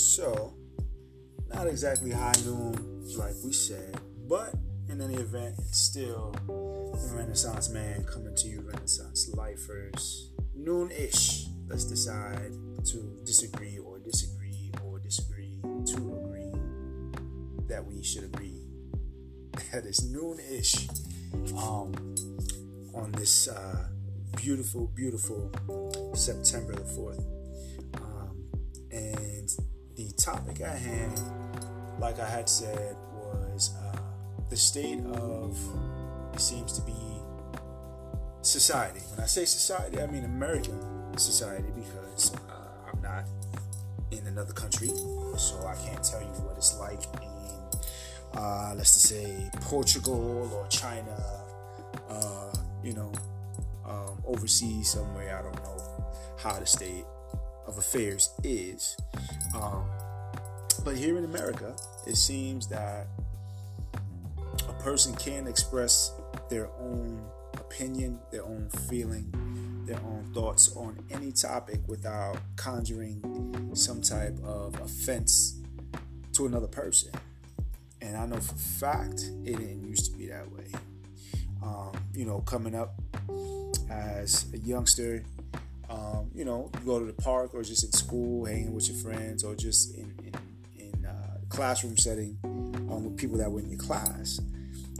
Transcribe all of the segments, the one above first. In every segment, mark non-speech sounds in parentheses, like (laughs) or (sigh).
So, not exactly high noon, like we said, but in any event, it's still the Renaissance man coming to you, Renaissance lifers. Noon ish. Let's decide to disagree or disagree or disagree to agree that we should agree. (laughs) That is noon ish um, on this uh, beautiful, beautiful September the 4th. Um, and topic at hand, like I had said, was uh, the state of, it seems to be, society. When I say society, I mean American society because uh, I'm not in another country, so I can't tell you what it's like in, uh, let's just say, Portugal or China, uh, you know, um, overseas somewhere. I don't know how the state of affairs is. Um, but here in America, it seems that a person can express their own opinion, their own feeling, their own thoughts on any topic without conjuring some type of offense to another person. And I know for fact it didn't used to be that way. Um, you know, coming up as a youngster, um, you know, you go to the park or just in school, hanging with your friends, or just in classroom setting um, with people that were in your class.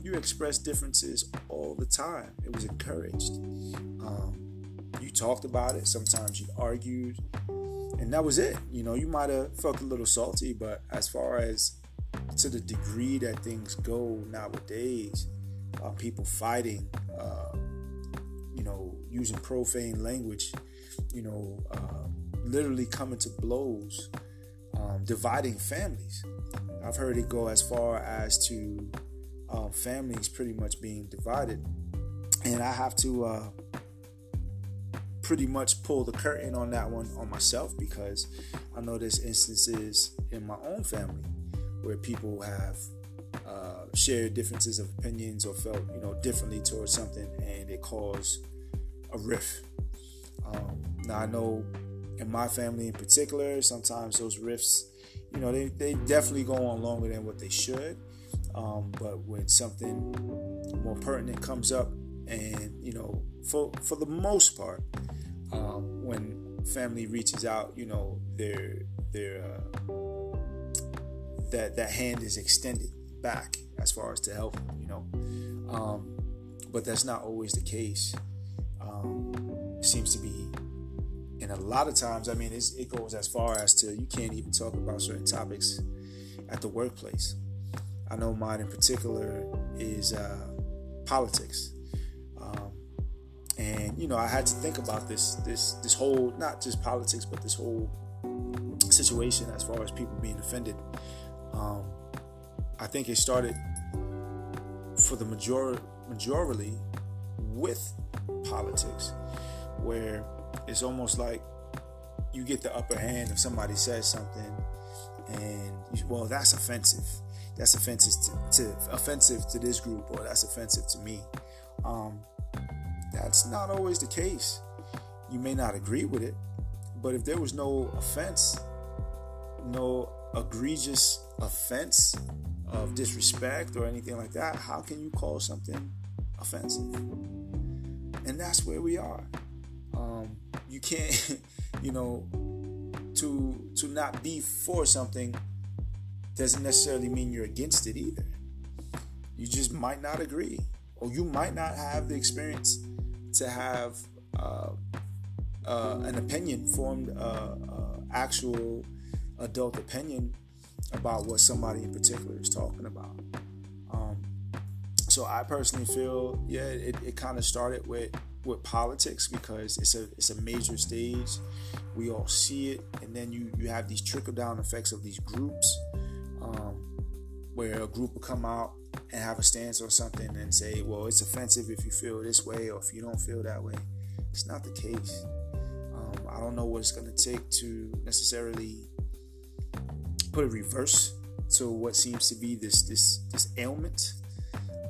You expressed differences all the time. It was encouraged. Um, you talked about it. Sometimes you argued, and that was it. You know, you might have felt a little salty, but as far as to the degree that things go nowadays, uh, people fighting, uh, you know, using profane language, you know, uh, literally coming to blows, um, dividing families. I've heard it go as far as to um, families pretty much being divided. And I have to uh, pretty much pull the curtain on that one on myself because I know there's instances in my own family where people have uh, shared differences of opinions or felt you know differently towards something and it caused a rift. Um, now I know in my family in particular, sometimes those rifts, you know, they, they definitely go on longer than what they should. Um, but when something more pertinent comes up, and you know, for for the most part, um, when family reaches out, you know, their their uh, that that hand is extended back as far as to help, you know. Um, but that's not always the case. Um, seems to be, and a lot of times, I mean, it goes as far as to you can't even talk about certain topics at the workplace. I know mine in particular is uh, politics, um, and you know I had to think about this this this whole not just politics, but this whole situation as far as people being offended. Um, I think it started for the major majority with politics, where it's almost like you get the upper hand if somebody says something, and you, well, that's offensive. That's offensive to, to, offensive to this group, or that's offensive to me. Um, that's not always the case. You may not agree with it, but if there was no offense, no egregious offense of disrespect or anything like that, how can you call something offensive? And that's where we are. Um, you can't, (laughs) you know, to to not be for something doesn't necessarily mean you're against it either. You just might not agree, or you might not have the experience to have uh, uh, an opinion formed, uh, uh actual adult opinion about what somebody in particular is talking about. Um, so I personally feel, yeah, it, it kind of started with with politics because it's a it's a major stage. We all see it, and then you you have these trickle down effects of these groups, um, where a group will come out and have a stance on something and say, well, it's offensive if you feel this way or if you don't feel that way. It's not the case. Um, I don't know what it's going to take to necessarily put a reverse to what seems to be this this this ailment.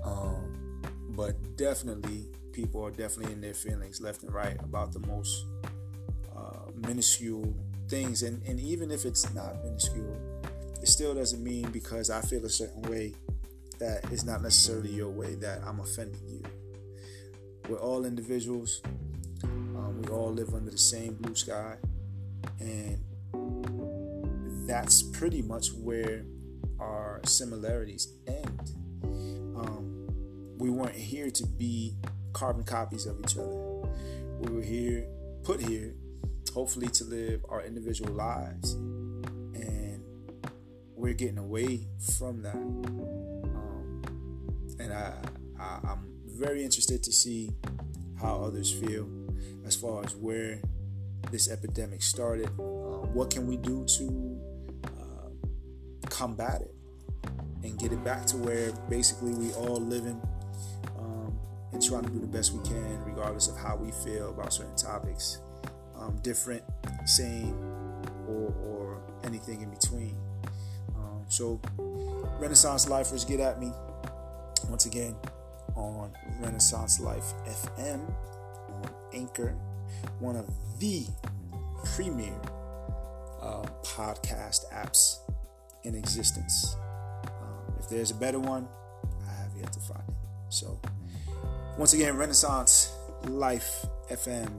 Um, but definitely, people are definitely in their feelings left and right about the most uh, minuscule things, and, and even if it's not minuscule, it still doesn't mean because I feel a certain way that it's not necessarily your way that I'm offending you. We're all individuals. Um, we all live under the same blue sky, and that's pretty much where our similarities end. Um, we weren't here to be carbon copies of each other. We were here, put here, hopefully to live our individual lives, and we're getting away from that. Um, and I, I, I'm very interested to see how others feel as far as where this epidemic started. Uh, what can we do to uh, combat it and get it back to where basically we all living um, and trying to do the best we can, regardless of how we feel about certain topics, um, different, same, or, or anything in between. Um, so, Renaissance Lifers, get at me once again on Renaissance Life FM on Anchor, one of the premier uh, podcast apps in existence. Um, if there's a better one, I have yet to find it. So, once again, Renaissance Life FM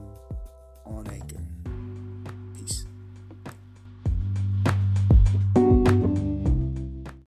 on Anchor.